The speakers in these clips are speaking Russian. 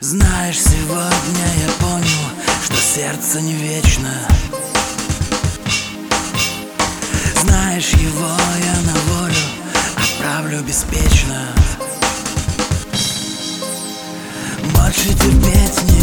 Знаешь, сегодня я понял, что сердце не вечно. Знаешь, его я на волю отправлю беспечно. Больше терпеть не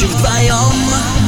ci wdwają